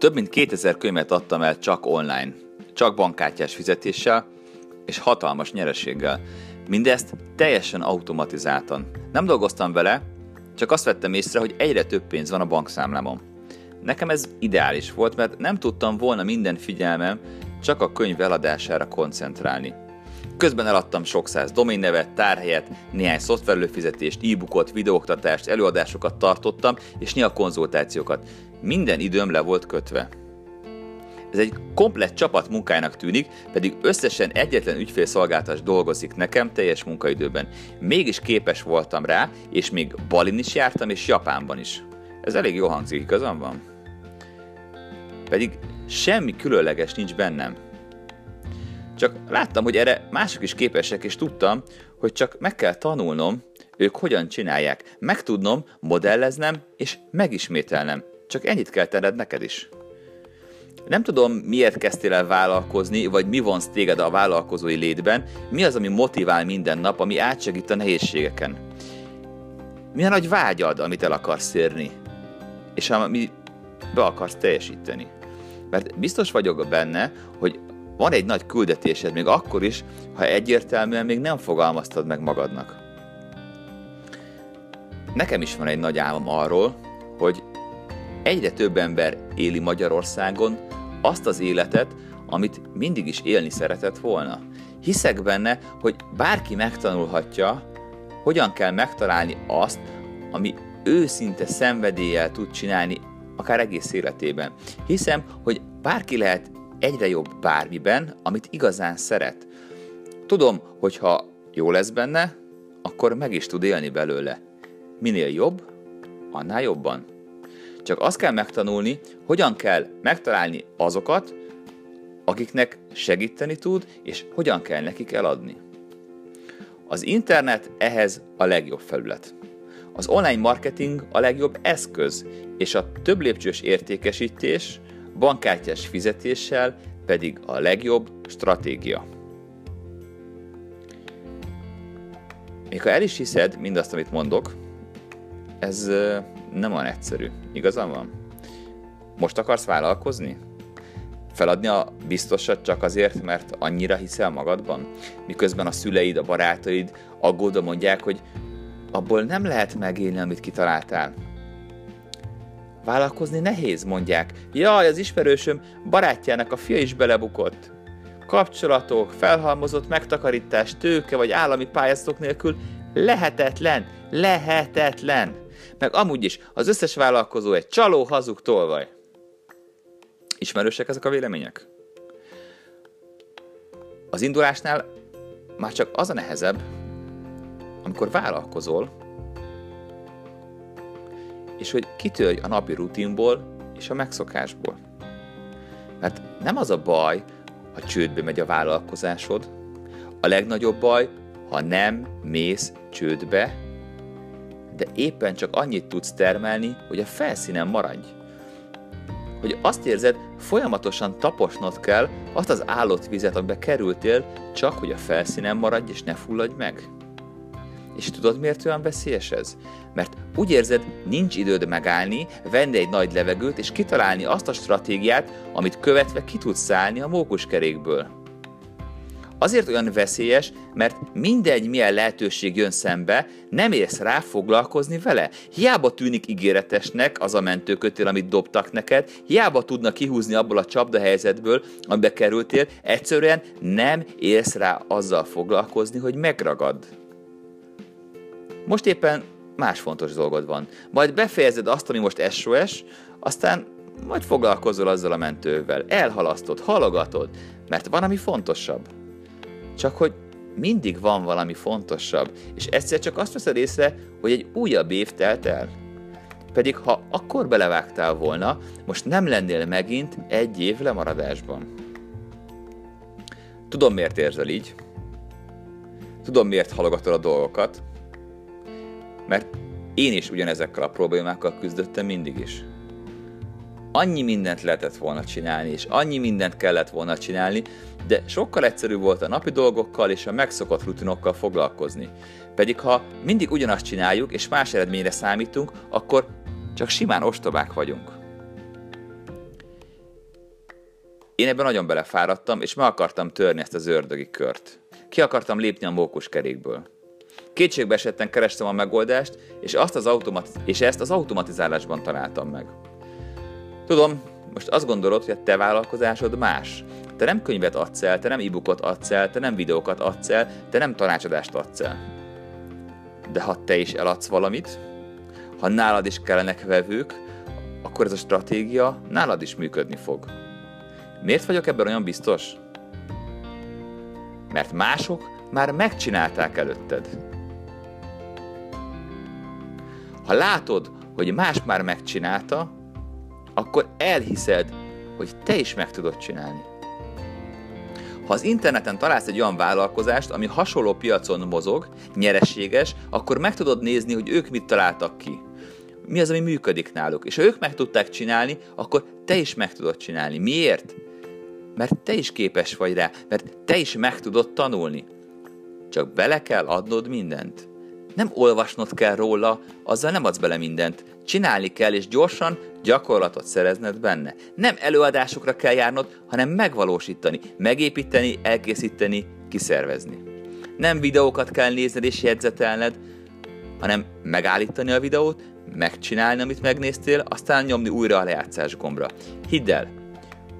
Több mint 2000 könyvet adtam el csak online, csak bankkártyás fizetéssel, és hatalmas nyereséggel. Mindezt teljesen automatizáltan. Nem dolgoztam vele, csak azt vettem észre, hogy egyre több pénz van a bankszámlámon. Nekem ez ideális volt, mert nem tudtam volna minden figyelmem csak a könyv eladására koncentrálni. Közben eladtam sok száz doménnevet, tárhelyet, néhány szoftverlőfizetést, e-bookot, videóktatást, előadásokat tartottam, és néha konzultációkat. Minden időm le volt kötve. Ez egy komplett csapat munkájának tűnik, pedig összesen egyetlen ügyfélszolgáltás dolgozik nekem teljes munkaidőben. Mégis képes voltam rá, és még Balin is jártam, és Japánban is. Ez elég jó hangzik, igazam van? Pedig semmi különleges nincs bennem. Csak láttam, hogy erre mások is képesek, és tudtam, hogy csak meg kell tanulnom, ők hogyan csinálják, megtudnom, modelleznem és megismételnem. Csak ennyit kell tenned neked is. Nem tudom, miért kezdtél el vállalkozni, vagy mi vonz téged a vállalkozói létben, mi az, ami motivál minden nap, ami átsegít a nehézségeken. Mi a nagy vágyad, amit el akarsz érni, és ami be akarsz teljesíteni. Mert biztos vagyok benne, hogy van egy nagy küldetésed, még akkor is, ha egyértelműen még nem fogalmaztad meg magadnak. Nekem is van egy nagy álmom arról, hogy egyre több ember éli Magyarországon azt az életet, amit mindig is élni szeretett volna. Hiszek benne, hogy bárki megtanulhatja, hogyan kell megtalálni azt, ami őszinte szenvedéllyel tud csinálni, akár egész életében. Hiszem, hogy bárki lehet egyre jobb bármiben, amit igazán szeret. Tudom, hogy ha jó lesz benne, akkor meg is tud élni belőle. Minél jobb, annál jobban. Csak azt kell megtanulni, hogyan kell megtalálni azokat, akiknek segíteni tud, és hogyan kell nekik eladni. Az internet ehhez a legjobb felület. Az online marketing a legjobb eszköz, és a több lépcsős értékesítés bankkártyás fizetéssel pedig a legjobb stratégia. Még ha el is hiszed mindazt, amit mondok, ez nem olyan egyszerű. Igazam van? Most akarsz vállalkozni? Feladni a biztosat csak azért, mert annyira hiszel magadban? Miközben a szüleid, a barátaid aggódva mondják, hogy abból nem lehet megélni, amit kitaláltál. Vállalkozni nehéz, mondják. Jaj, az ismerősöm barátjának a fia is belebukott. Kapcsolatok, felhalmozott megtakarítás, tőke vagy állami pályázatok nélkül lehetetlen, lehetetlen. Meg amúgy is, az összes vállalkozó egy csaló, hazug tolvaj. Ismerősek ezek a vélemények? Az indulásnál már csak az a nehezebb, amikor vállalkozol, és hogy kitörj a napi rutinból és a megszokásból. Mert nem az a baj, ha csődbe megy a vállalkozásod, a legnagyobb baj, ha nem mész csődbe, de éppen csak annyit tudsz termelni, hogy a felszínen maradj. Hogy azt érzed, folyamatosan taposnod kell azt az állott vizet, amiben kerültél, csak hogy a felszínen maradj és ne fulladj meg. És tudod, miért olyan veszélyes ez? Mert úgy érzed, nincs időd megállni, venni egy nagy levegőt és kitalálni azt a stratégiát, amit követve ki tudsz szállni a mókuskerékből. Azért olyan veszélyes, mert mindegy, milyen lehetőség jön szembe, nem érsz rá foglalkozni vele. Hiába tűnik ígéretesnek az a mentőkötél, amit dobtak neked, hiába tudnak kihúzni abból a csapdahelyzetből, amibe kerültél, egyszerűen nem érsz rá azzal foglalkozni, hogy megragad. Most éppen más fontos dolgod van. Majd befejezed azt, ami most SOS, aztán majd foglalkozol azzal a mentővel. Elhalasztod, halogatod, mert van, ami fontosabb. Csak hogy mindig van valami fontosabb, és egyszer csak azt veszed észre, hogy egy újabb év telt el. Pedig ha akkor belevágtál volna, most nem lennél megint egy év lemaradásban. Tudom, miért érzel így. Tudom, miért halogatod a dolgokat. Mert én is ugyanezekkel a problémákkal küzdöttem mindig is. Annyi mindent lehetett volna csinálni, és annyi mindent kellett volna csinálni, de sokkal egyszerűbb volt a napi dolgokkal és a megszokott rutinokkal foglalkozni. Pedig ha mindig ugyanazt csináljuk, és más eredményre számítunk, akkor csak simán ostobák vagyunk. Én ebben nagyon belefáradtam, és meg akartam törni ezt az ördögi kört. Ki akartam lépni a mókuskerékből. Kétségbe esetten kerestem a megoldást, és, azt az automatiz- és ezt az automatizálásban találtam meg. Tudom, most azt gondolod, hogy a te vállalkozásod más. Te nem könyvet adsz el, te nem e-bookot adsz el, te nem videókat adsz el, te nem tanácsadást adsz el. De ha te is eladsz valamit, ha nálad is kellenek vevők, akkor ez a stratégia nálad is működni fog. Miért vagyok ebben olyan biztos? Mert mások már megcsinálták előtted. Ha látod, hogy más már megcsinálta, akkor elhiszed, hogy te is meg tudod csinálni. Ha az interneten találsz egy olyan vállalkozást, ami hasonló piacon mozog, nyereséges, akkor meg tudod nézni, hogy ők mit találtak ki. Mi az, ami működik náluk. És ha ők meg tudták csinálni, akkor te is meg tudod csinálni. Miért? Mert te is képes vagy rá, mert te is meg tudod tanulni. Csak bele kell adnod mindent. Nem olvasnod kell róla, azzal nem adsz bele mindent. Csinálni kell, és gyorsan gyakorlatot szerezned benne. Nem előadásokra kell járnod, hanem megvalósítani, megépíteni, elkészíteni, kiszervezni. Nem videókat kell nézned és jegyzetelned, hanem megállítani a videót, megcsinálni, amit megnéztél, aztán nyomni újra a lejátszás gombra. Hidd el,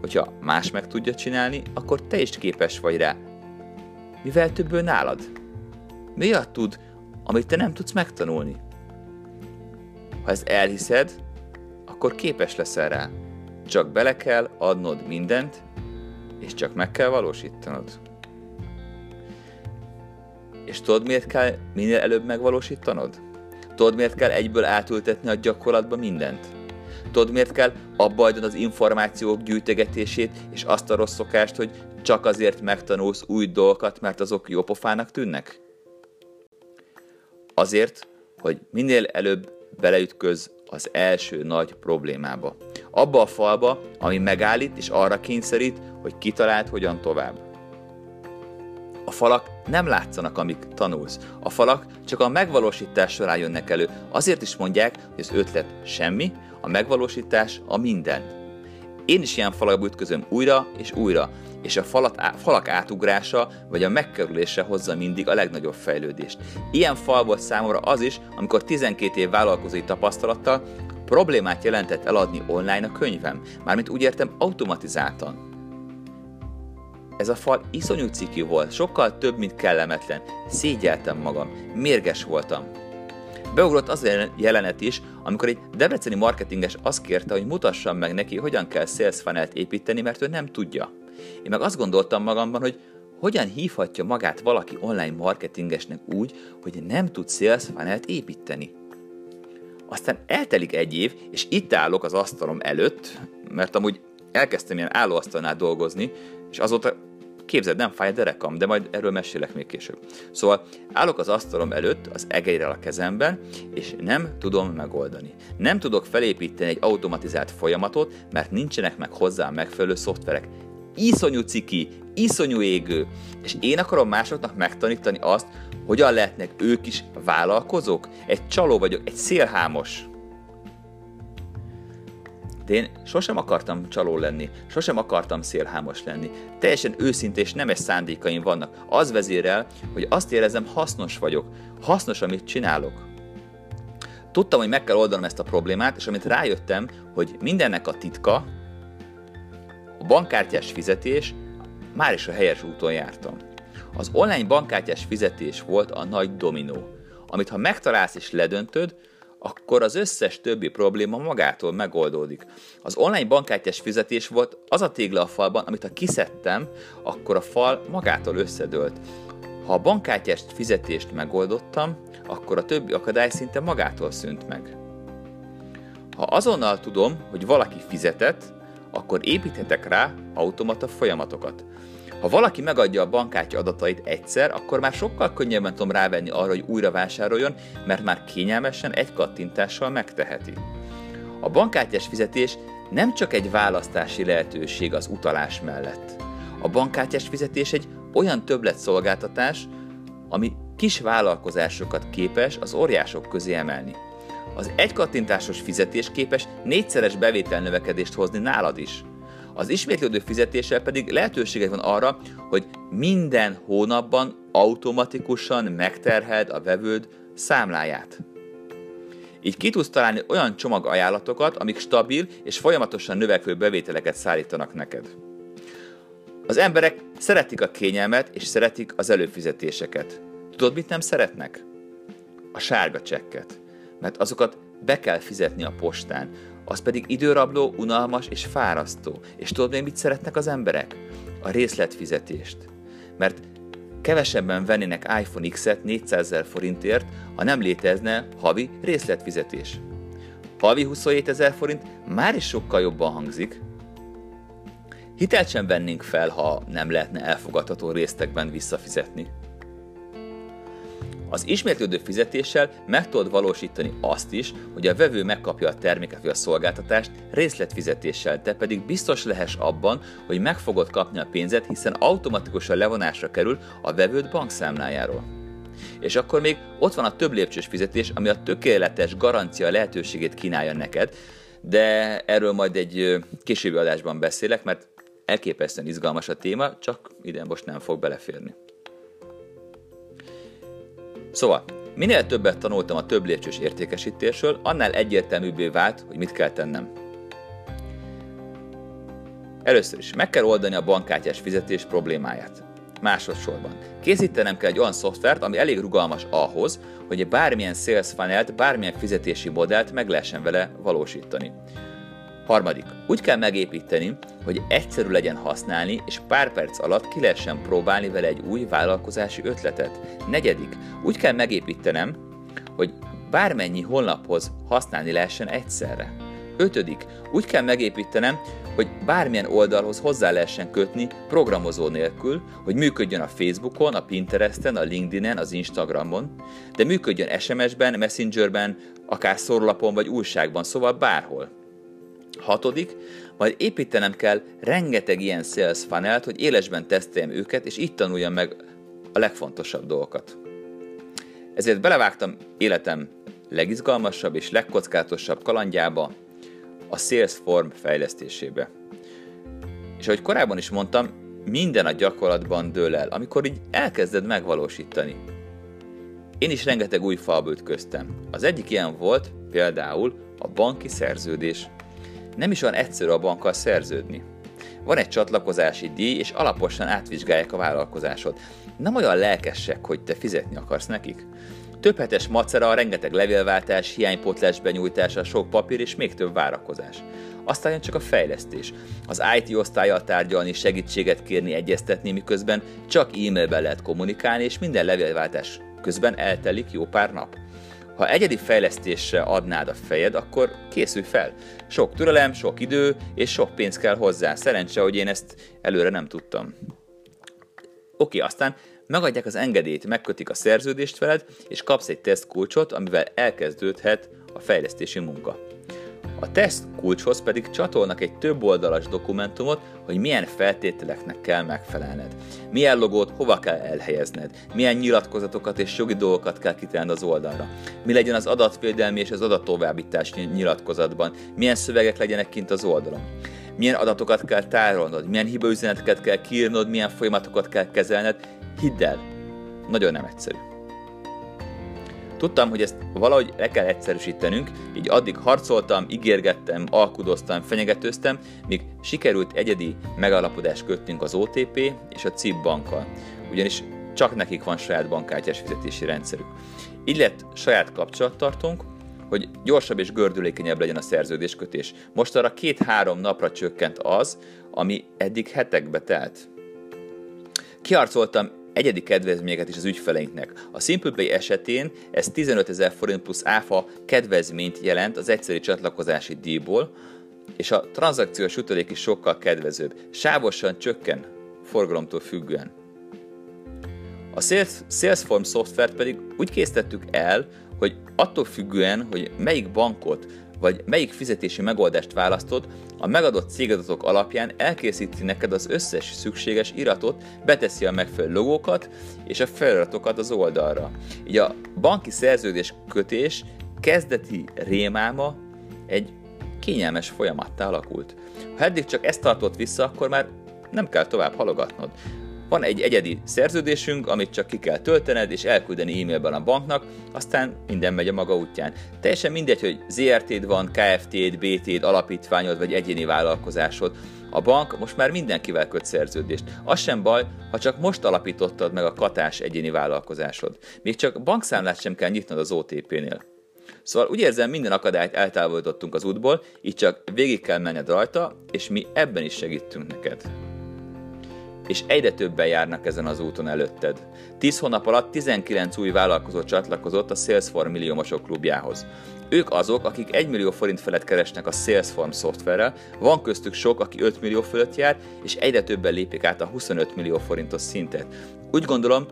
hogyha más meg tudja csinálni, akkor te is képes vagy rá. Mivel többől nálad? Miért tud, amit te nem tudsz megtanulni? Ha ezt elhiszed, akkor képes leszel rá. Csak bele kell adnod mindent, és csak meg kell valósítanod. És tudod, miért kell minél előbb megvalósítanod? Tudod, miért kell egyből átültetni a gyakorlatba mindent? Tudod, miért kell abba az információk gyűjtegetését, és azt a rossz szokást, hogy csak azért megtanulsz új dolgokat, mert azok jópofának tűnnek? Azért, hogy minél előbb beleütköz az első nagy problémába. Abba a falba, ami megállít és arra kényszerít, hogy kitalált hogyan tovább. A falak nem látszanak, amíg tanulsz. A falak csak a megvalósítás során jönnek elő. Azért is mondják, hogy az ötlet semmi, a megvalósítás a minden. Én is ilyen falakba ütközöm újra és újra, és a falat, falak átugrása vagy a megkerülése hozza mindig a legnagyobb fejlődést. Ilyen fal volt számomra az is, amikor 12 év vállalkozói tapasztalattal problémát jelentett eladni online a könyvem, mármint úgy értem automatizáltan. Ez a fal iszonyú ciki volt, sokkal több, mint kellemetlen. Szégyeltem magam, mérges voltam. Beugrott az a jelenet is, amikor egy debreceni marketinges azt kérte, hogy mutassam meg neki, hogyan kell sales funnel építeni, mert ő nem tudja. Én meg azt gondoltam magamban, hogy hogyan hívhatja magát valaki online marketingesnek úgy, hogy nem tud sales funnel építeni. Aztán eltelik egy év, és itt állok az asztalom előtt, mert amúgy elkezdtem ilyen állóasztalnál dolgozni, és azóta Képzeld, nem fáj a derekam, de majd erről mesélek még később. Szóval állok az asztalom előtt, az egérrel a kezemben, és nem tudom megoldani. Nem tudok felépíteni egy automatizált folyamatot, mert nincsenek meg hozzá megfelelő szoftverek. Iszonyú ciki, iszonyú égő, és én akarom másoknak megtanítani azt, hogyan lehetnek ők is vállalkozók? Egy csaló vagyok, egy szélhámos. De én sosem akartam csaló lenni, sosem akartam szélhámos lenni. Teljesen őszinte és nemes szándékaim vannak. Az vezérel, hogy azt érezem, hasznos vagyok. Hasznos, amit csinálok. Tudtam, hogy meg kell oldanom ezt a problémát, és amit rájöttem, hogy mindennek a titka, bankkártyás fizetés, már is a helyes úton jártam. Az online bankkártyás fizetés volt a nagy dominó, amit ha megtalálsz és ledöntöd, akkor az összes többi probléma magától megoldódik. Az online bankkártyás fizetés volt az a tégla a falban, amit ha kiszedtem, akkor a fal magától összedőlt. Ha a bankkártyás fizetést megoldottam, akkor a többi akadály szinte magától szűnt meg. Ha azonnal tudom, hogy valaki fizetett, akkor építhetek rá automata folyamatokat. Ha valaki megadja a bankkártya adatait egyszer, akkor már sokkal könnyebben tudom rávenni arra, hogy újra vásároljon, mert már kényelmesen egy kattintással megteheti. A bankkártyás fizetés nem csak egy választási lehetőség az utalás mellett. A bankkártyás fizetés egy olyan többletszolgáltatás, ami kis vállalkozásokat képes az óriások közé emelni. Az egy kattintásos fizetés képes négyszeres bevételnövekedést hozni nálad is – Az ismétlődő fizetéssel pedig lehetőséged van arra, hogy minden hónapban automatikusan megterheld a vevőd számláját. Így ki tudsz találni olyan csomag ajánlatokat, amik stabil és folyamatosan növekvő bevételeket szállítanak neked. Az emberek szeretik a kényelmet és szeretik az előfizetéseket. Tudod, mit nem szeretnek? A sárga csekket. Mert azokat be kell fizetni a postán. Az pedig időrabló, unalmas és fárasztó. És tudod még mit szeretnek az emberek? A részletfizetést. Mert kevesebben vennének iPhone X-et 400 ezer forintért, ha nem létezne havi részletfizetés. Havi 27 ezer forint már is sokkal jobban hangzik. Hitelt sem vennénk fel, ha nem lehetne elfogadható résztekben visszafizetni. Az ismétlődő fizetéssel meg tudod valósítani azt is, hogy a vevő megkapja a terméket vagy a szolgáltatást részletfizetéssel, te pedig biztos lehess abban, hogy meg fogod kapni a pénzet, hiszen automatikusan levonásra kerül a vevőd bankszámlájáról. És akkor még ott van a több lépcsős fizetés, ami a tökéletes garancia lehetőségét kínálja neked, de erről majd egy későbbi adásban beszélek, mert elképesztően izgalmas a téma, csak ide most nem fog beleférni. Szóval, minél többet tanultam a több lépcsős értékesítésről, annál egyértelműbbé vált, hogy mit kell tennem. Először is meg kell oldani a bankkártyás fizetés problémáját. Másodszorban készítenem kell egy olyan szoftvert, ami elég rugalmas ahhoz, hogy bármilyen sales funnelt, bármilyen fizetési modellt meg lehessen vele valósítani. Harmadik, úgy kell megépíteni, hogy egyszerű legyen használni, és pár perc alatt ki lehessen próbálni vele egy új vállalkozási ötletet. Negyedik, úgy kell megépítenem, hogy bármennyi honlaphoz használni lehessen egyszerre. Ötödik, úgy kell megépítenem, hogy bármilyen oldalhoz hozzá lehessen kötni programozó nélkül, hogy működjön a Facebookon, a Pinteresten, a LinkedInen, az Instagramon, de működjön SMS-ben, Messengerben, akár szorlapon vagy újságban, szóval bárhol. Hatodik, majd építenem kell rengeteg ilyen sales funnelt, hogy élesben teszteljem őket, és itt tanuljam meg a legfontosabb dolgokat. Ezért belevágtam életem legizgalmasabb és legkockázatosabb kalandjába, a Salesform fejlesztésébe. És ahogy korábban is mondtam, minden a gyakorlatban dől el, amikor így elkezded megvalósítani. Én is rengeteg új falba ütköztem. Az egyik ilyen volt például a banki szerződés nem is olyan egyszerű a bankkal szerződni. Van egy csatlakozási díj, és alaposan átvizsgálják a vállalkozásod. Nem olyan lelkesek, hogy te fizetni akarsz nekik. Több hetes macera, rengeteg levélváltás, hiánypotlás benyújtása, sok papír és még több várakozás. Aztán jön csak a fejlesztés. Az IT osztályjal tárgyalni, segítséget kérni, egyeztetni, miközben csak e-mailben lehet kommunikálni, és minden levélváltás közben eltelik jó pár nap. Ha egyedi fejlesztésre adnád a fejed, akkor készülj fel. Sok türelem, sok idő és sok pénz kell hozzá. Szerencse, hogy én ezt előre nem tudtam. Oké, aztán megadják az engedélyt, megkötik a szerződést veled, és kapsz egy tesztkulcsot, amivel elkezdődhet a fejlesztési munka. A teszt kulcshoz pedig csatolnak egy több oldalas dokumentumot, hogy milyen feltételeknek kell megfelelned. Milyen logót hova kell elhelyezned, milyen nyilatkozatokat és jogi dolgokat kell kitenned az oldalra. Mi legyen az adatvédelmi és az adattovábbítási nyilatkozatban, milyen szövegek legyenek kint az oldalon. Milyen adatokat kell tárolnod, milyen hibaüzeneteket kell kiírnod, milyen folyamatokat kell kezelned. Hidd el, nagyon nem egyszerű. Tudtam, hogy ezt valahogy le kell egyszerűsítenünk, így addig harcoltam, ígérgettem, alkudoztam, fenyegetőztem, míg sikerült egyedi megállapodást kötnünk az OTP és a CIP bankkal. Ugyanis csak nekik van saját bankkártyás fizetési rendszerük. Így lett saját kapcsolattartónk, hogy gyorsabb és gördülékenyebb legyen a szerződéskötés. Most arra két-három napra csökkent az, ami eddig hetekbe telt. Kiharcoltam egyedi kedvezményeket is az ügyfeleinknek. A SimplePay esetén ez 15 ezer forint plusz áfa kedvezményt jelent az egyszerű csatlakozási díjból, és a tranzakciós utalék is sokkal kedvezőbb. Sávosan csökken forgalomtól függően. A Salesforce szoftvert pedig úgy készítettük el, hogy attól függően, hogy melyik bankot vagy melyik fizetési megoldást választod, a megadott cégadatok alapján elkészíti neked az összes szükséges iratot, beteszi a megfelelő logókat és a feliratokat az oldalra. Így a banki szerződés kötés kezdeti rémáma egy kényelmes folyamattá alakult. Ha eddig csak ezt tartott vissza, akkor már nem kell tovább halogatnod. Van egy egyedi szerződésünk, amit csak ki kell töltened és elküldeni e-mailben a banknak, aztán minden megy a maga útján. Teljesen mindegy, hogy ZRT-d van, KFT-d, BT-d, alapítványod vagy egyéni vállalkozásod. A bank most már mindenkivel köt szerződést. Az sem baj, ha csak most alapítottad meg a katás egyéni vállalkozásod. Még csak bankszámlát sem kell nyitnod az OTP-nél. Szóval úgy érzem, minden akadályt eltávolítottunk az útból, így csak végig kell menned rajta, és mi ebben is segítünk neked és egyre többen járnak ezen az úton előtted. 10 hónap alatt 19 új vállalkozó csatlakozott a Salesforce milliómosok klubjához. Ők azok, akik 1 millió forint felett keresnek a Salesforce szoftverrel, van köztük sok, aki 5 millió fölött jár, és egyre többen lépik át a 25 millió forintos szintet. Úgy gondolom,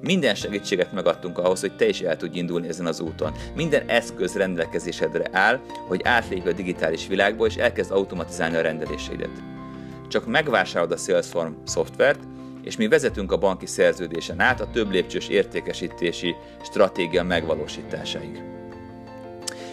minden segítséget megadtunk ahhoz, hogy te is el tudj indulni ezen az úton. Minden eszköz rendelkezésedre áll, hogy átlépj a digitális világba, és elkezd automatizálni a rendeléseidet csak megvásárolod a Salesforce szoftvert, és mi vezetünk a banki szerződésen át a több lépcsős értékesítési stratégia megvalósításáig.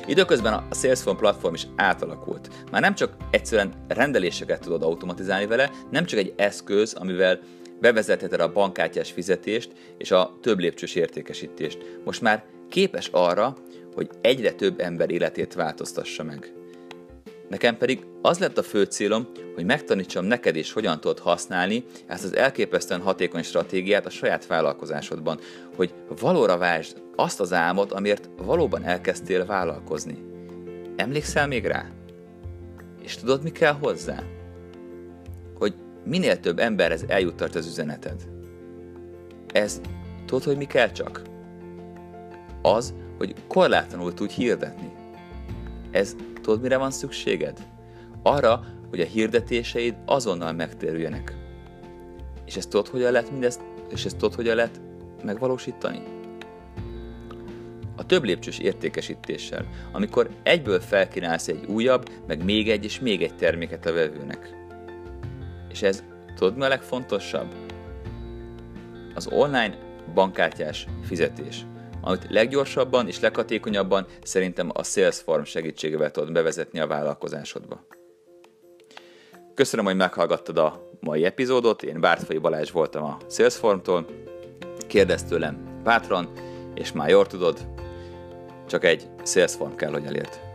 Időközben a Salesforce platform is átalakult. Már nem csak egyszerűen rendeléseket tudod automatizálni vele, nem csak egy eszköz, amivel bevezetheted a bankkártyás fizetést és a több lépcsős értékesítést. Most már képes arra, hogy egyre több ember életét változtassa meg. Nekem pedig az lett a fő célom, hogy megtanítsam neked is, hogyan tudod használni ezt az elképesztően hatékony stratégiát a saját vállalkozásodban, hogy valóra vásd azt az álmot, amiért valóban elkezdtél vállalkozni. Emlékszel még rá? És tudod, mi kell hozzá? Hogy minél több emberhez eljuttart az üzeneted. Ez, tudod, hogy mi kell csak? Az, hogy korlátlanul tudj hirdetni. Ez Tudod, mire van szükséged? Arra, hogy a hirdetéseid azonnal megtérüljenek. És ezt tudod, hogyan lehet mindezt, és ezt tudod, hogyan lehet megvalósítani? A több lépcsős értékesítéssel, amikor egyből felkínálsz egy újabb, meg még egy és még egy terméket a vevőnek. És ez tudod mi a legfontosabb? Az online bankkártyás fizetés amit leggyorsabban és leghatékonyabban szerintem a Salesforce segítségével tudod bevezetni a vállalkozásodba. Köszönöm, hogy meghallgattad a mai epizódot, én Bártfai Balázs voltam a Salesforce-tól, kérdezz tőlem bátran, és már jól tudod, csak egy Salesforce kell, hogy elért.